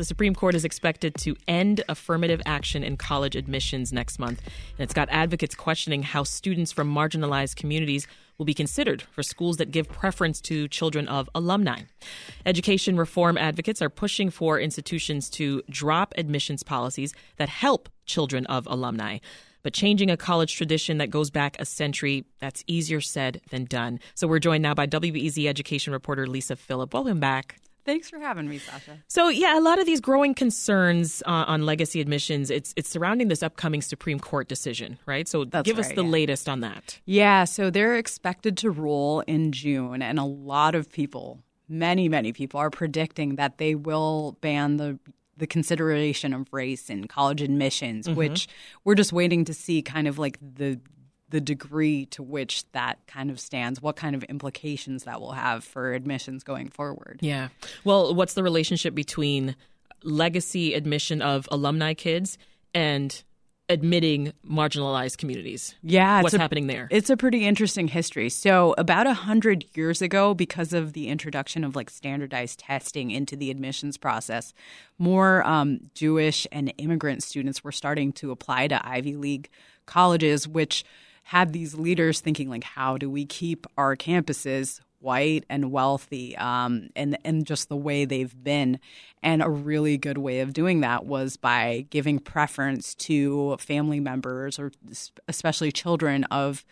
The Supreme Court is expected to end affirmative action in college admissions next month. And it's got advocates questioning how students from marginalized communities will be considered for schools that give preference to children of alumni. Education reform advocates are pushing for institutions to drop admissions policies that help children of alumni. But changing a college tradition that goes back a century, that's easier said than done. So we're joined now by WBEZ education reporter Lisa Philip. Welcome back. Thanks for having me, Sasha. So, yeah, a lot of these growing concerns uh, on legacy admissions, it's it's surrounding this upcoming Supreme Court decision, right? So, That's give right, us the yeah. latest on that. Yeah, so they're expected to rule in June, and a lot of people, many, many people, are predicting that they will ban the the consideration of race in college admissions, which we're just waiting to see kind of like the the degree to which that kind of stands, what kind of implications that will have for admissions going forward. Yeah. Well, what's the relationship between legacy admission of alumni kids and admitting marginalized communities? Yeah, What's a- happening there? It's a pretty interesting history. So, about a hundred years ago, because of the introduction of like standardized testing into the admissions process, more um, Jewish and immigrant students were starting to apply to Ivy League colleges, which had these leaders thinking like, how do we keep our campuses white and wealthy um, and and just the way they've been? And a really good way of doing that was by giving preference to family members or especially children of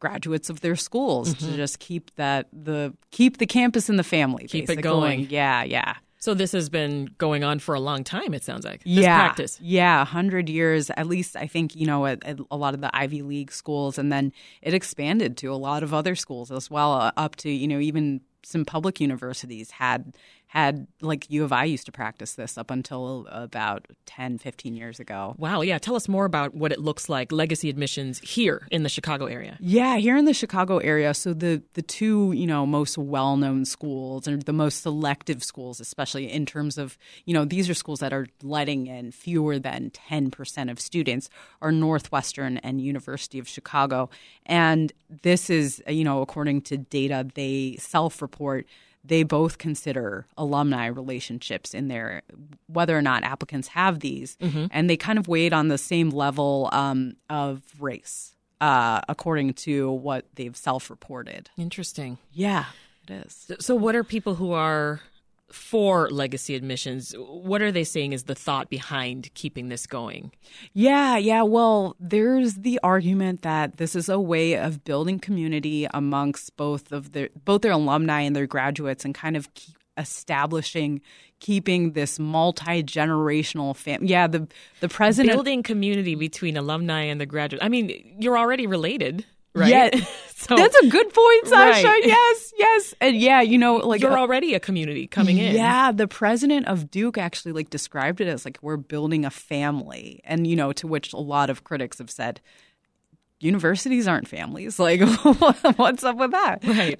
graduates of their schools to just keep that the keep the campus in the family Keep it going. yeah yeah so, this has been going on for a long time, it sounds like. This yeah, practice. Yeah, 100 years, at least, I think, you know, at, at a lot of the Ivy League schools. And then it expanded to a lot of other schools as well, uh, up to, you know, even some public universities had, had like U of I used to practice this up until about 10, 15 years ago. Wow. Yeah. Tell us more about what it looks like, legacy admissions here in the Chicago area. Yeah, here in the Chicago area, so the the two you know most well known schools and the most selective schools, especially in terms of you know these are schools that are letting in fewer than ten percent of students, are Northwestern and University of Chicago, and this is you know according to data they self report. They both consider alumni relationships in their whether or not applicants have these, and they kind of weighed on the same level um, of race uh, according to what they've self-reported. Interesting. Yeah, it is. So, what are people who are for legacy admissions? What are they saying is the thought behind keeping this going? Yeah, yeah. Well, there's the argument that this is a way of building community amongst both of their both their alumni and their graduates, and kind of keep establishing, keeping this multi-generational family. Yeah, the the president Building community between alumni and the graduate. I mean, you're already related, right? Yeah, so that's a good point, Sasha. Right. Yes, yes, and yeah, you know, like you're uh, already a community coming in. Yeah, the president of Duke actually like described it as like we're building a family, and you know, to which a lot of critics have said, universities aren't families. Like, what's up with that? Right.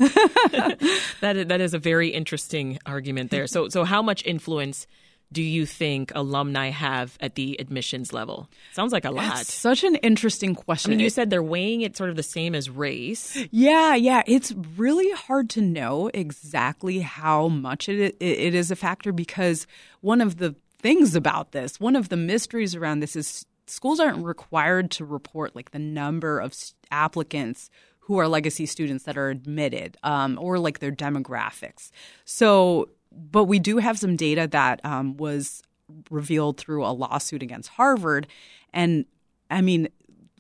that is, that is a very interesting argument there. So so how much influence do you think alumni have at the admissions level? Sounds like a lot. That's such an interesting question. I mean, you said they're weighing it sort of the same as race. Yeah, yeah. It's really hard to know exactly how much it, it is a factor because one of the things about this, one of the mysteries around this is schools aren't required to report like the number of applicants who are legacy students that are admitted um, or like their demographics. So, but we do have some data that um, was revealed through a lawsuit against Harvard. And I mean,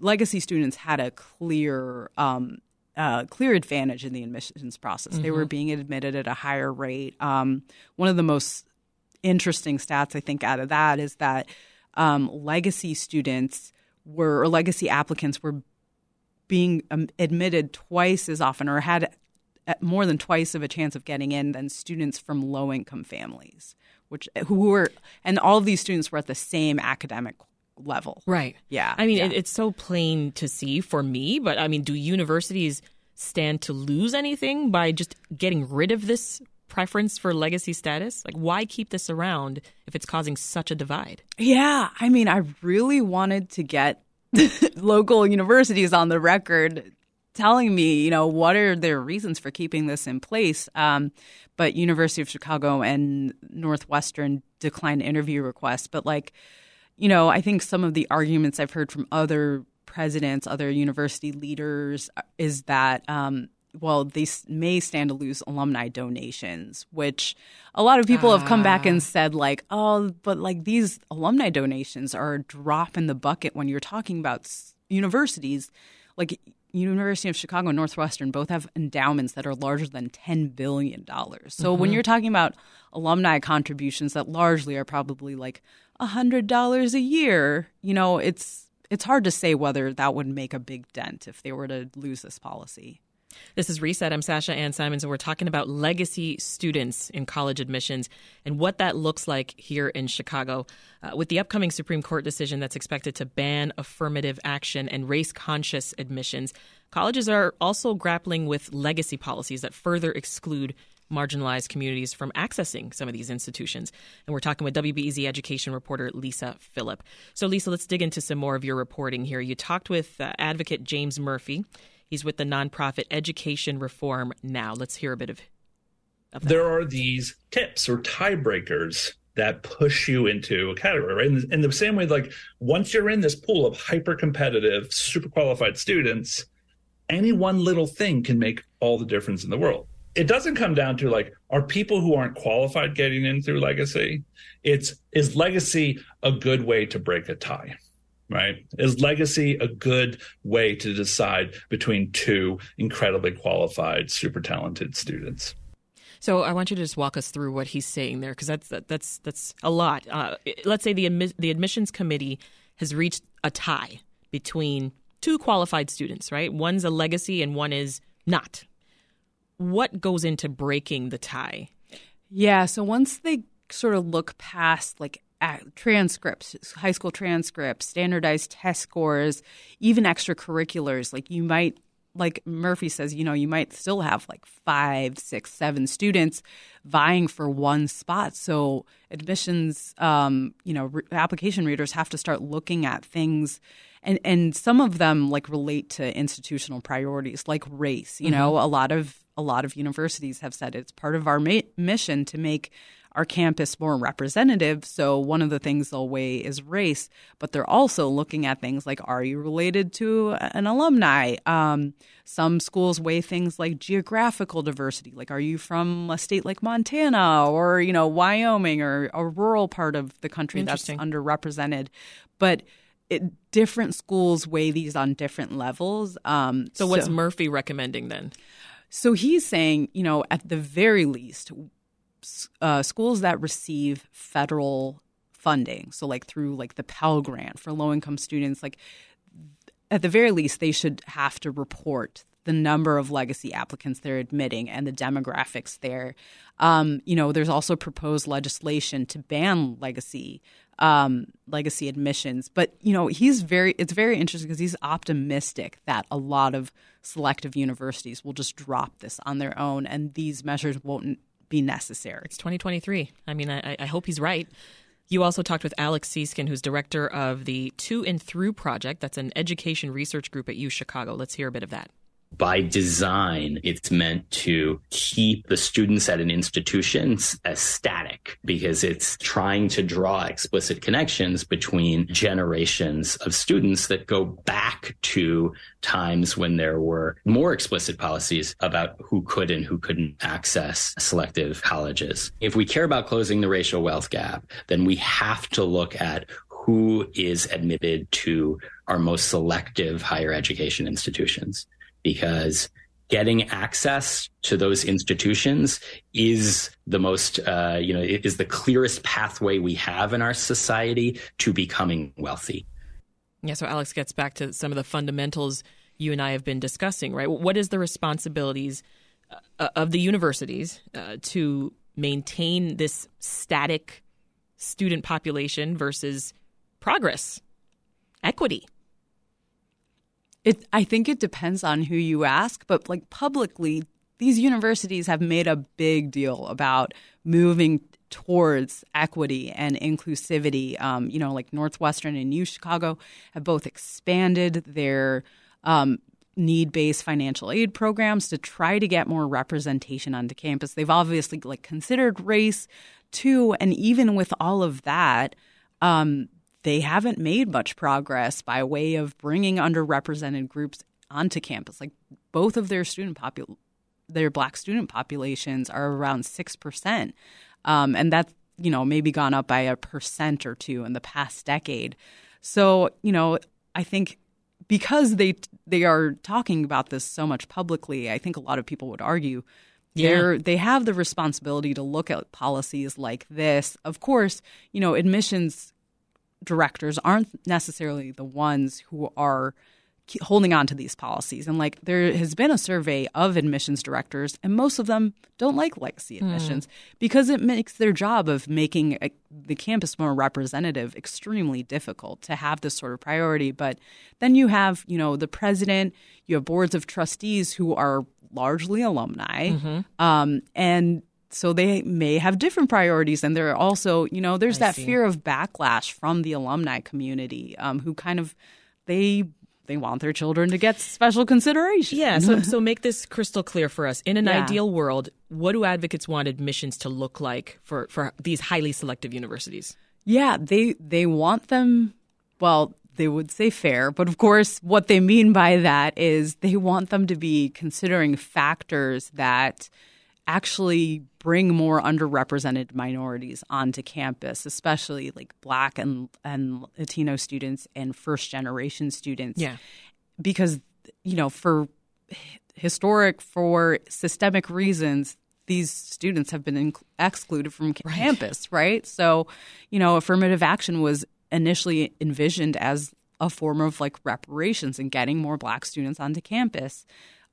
legacy students had a clear um, uh, clear advantage in the admissions process. They were being admitted at a higher rate. Um, one of the most interesting stats I think out of that is that um, legacy students were or legacy applicants were being um, admitted twice as often or had more than twice of a chance of getting in than students from low income families, which who were and all of these students were at the same academic level. Right. Yeah, I mean, yeah. it, it's so plain to see for me, but I mean, do universities stand to lose anything by just getting rid of this preference for legacy status? Like, why keep this around if it's causing such a divide? Yeah, I mean, I really wanted to get local universities on the record telling me, you know, what are their reasons for keeping this in place. Um, but University of Chicago and Northwestern declined interview requests. But like, you know, I think some of the arguments I've heard from other presidents, other university leaders, uh, is that um, well, they may stand to lose alumni donations, which a lot of people have come back and ah. said, like, oh, but like these alumni donations are a drop in the bucket when you're talking about universities. Like University of Chicago and Northwestern both have endowments that are larger than $10 billion. So mm-hmm. when you're talking about alumni contributions that largely are probably like $100 a year, you know, it's it's hard to say whether that would make a big dent if they were to lose this policy. This is Reset. I'm Sasha Ann Simons, and we're talking about legacy students in college admissions and what that looks like here in Chicago. Uh, with the upcoming Supreme Court decision that's expected to ban affirmative action and race conscious admissions, colleges are also grappling with legacy policies that further exclude marginalized communities from accessing some of these institutions. And we're talking with WBEZ education reporter Lisa Philip. So, Lisa, let's dig into some more of your reporting here. You talked with uh, advocate James Murphy. He's with the nonprofit Education Reform Now. Let's hear a bit of, of that. There are these tips or tiebreakers that push you into a category, right? In, in the same way, like once you're in this pool of hyper competitive, super qualified students, any one little thing can make all the difference in the world. It doesn't come down to like, are people who aren't qualified getting in through legacy? It's is legacy a good way to break a tie? Right? Is legacy a good way to decide between two incredibly qualified, super talented students? So I want you to just walk us through what he's saying there, because that's that's that's a lot. Uh, let's say the admi- the admissions committee has reached a tie between two qualified students, right? One's a legacy and one is not. What goes into breaking the tie? Yeah, so once they sort of look past like transcripts, high school transcripts, standardized test scores, even extracurriculars. Like you might, like Murphy says, you know, you might still have like five, six, seven students vying for one spot. So admissions, um, you know, re- application readers have to start looking at things. And, and some of them like relate to institutional priorities like race you mm-hmm. know a lot of a lot of universities have said it's part of our ma- mission to make our campus more representative. So one of the things they'll weigh is race, but they're also looking at things like are you related to an alumni? Um, some schools weigh things like geographical diversity, like are you from a state like Montana or you know Wyoming or a rural part of the country that's underrepresented, but it, different schools weigh these on different levels. Um, so, what's so, Murphy recommending then? So he's saying, you know, at the very least, uh, schools that receive federal funding, so like through like the Pell Grant for low income students, like at the very least, they should have to report the number of legacy applicants they're admitting and the demographics there. Um, you know, there's also proposed legislation to ban legacy um, legacy admissions. But you know, he's very it's very interesting because he's optimistic that a lot of selective universities will just drop this on their own, and these measures won't be necessary. It's 2023. I mean, I, I hope he's right. You also talked with Alex Seeskin, who's director of the To and Through Project. That's an education research group at U Chicago. Let's hear a bit of that by design, it's meant to keep the students at an institution as static because it's trying to draw explicit connections between generations of students that go back to times when there were more explicit policies about who could and who couldn't access selective colleges. If we care about closing the racial wealth gap, then we have to look at who is admitted to our most selective higher education institutions because getting access to those institutions is the most uh, you know is the clearest pathway we have in our society to becoming wealthy. Yeah so alex gets back to some of the fundamentals you and i have been discussing right? What is the responsibilities uh, of the universities uh, to maintain this static student population versus progress equity it, I think it depends on who you ask, but like publicly, these universities have made a big deal about moving towards equity and inclusivity. Um, you know, like Northwestern and U Chicago have both expanded their um, need based financial aid programs to try to get more representation onto campus. They've obviously like considered race too. And even with all of that, um, they haven't made much progress by way of bringing underrepresented groups onto campus. Like both of their student popul- their black student populations are around six percent, um, and that's you know maybe gone up by a percent or two in the past decade. So you know, I think because they they are talking about this so much publicly, I think a lot of people would argue they they have the responsibility to look at policies like this. Of course, you know, admissions directors aren't necessarily the ones who are holding on to these policies. And like there has been a survey of admissions directors, and most of them don't like legacy hmm. admissions mm. because it makes their job of making a, the campus more representative extremely difficult to have this sort of priority. But then you have, you know, the president, you have boards of trustees who are largely alumni, mm-hmm. um, and so they may have different priorities and there are also you know there's I that see. fear of backlash from the alumni community um, who kind of they they want their children to get special consideration. Yeah, so so make this crystal clear for us. In an yeah. ideal world, what do advocates want admissions to look like for for these highly selective universities? Yeah, they they want them well, they would say fair, but of course what they mean by that is they want them to be considering factors that actually bring more underrepresented minorities onto campus, especially like Black and and Latino students and first generation students. Yeah, because you know for historic for systemic reasons these students have been excluded from right. campus right so you know affirmative action was initially envisioned as a form of like reparations and getting more black students onto campus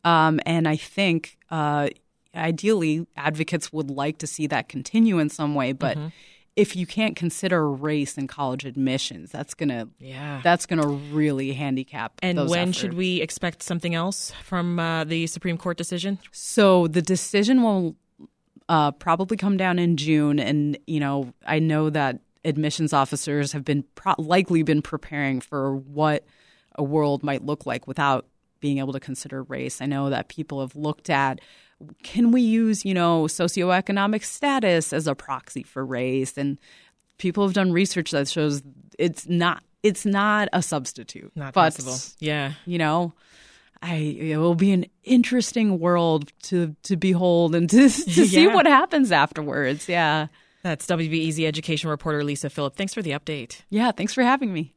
um, and i think uh, ideally advocates would like to see that continue in some way but mm-hmm. if you can't consider race in college admissions that's gonna yeah that's gonna really handicap and when efforts. should we expect something else from uh, the supreme court decision so the decision will uh, probably come down in june and you know i know that admissions officers have been pro- likely been preparing for what a world might look like without being able to consider race i know that people have looked at can we use, you know, socioeconomic status as a proxy for race? And people have done research that shows it's not it's not a substitute. Not but, possible. Yeah. You know, I it will be an interesting world to to behold and to to yeah. see what happens afterwards. Yeah. That's WBEZ education reporter Lisa Philip. Thanks for the update. Yeah, thanks for having me.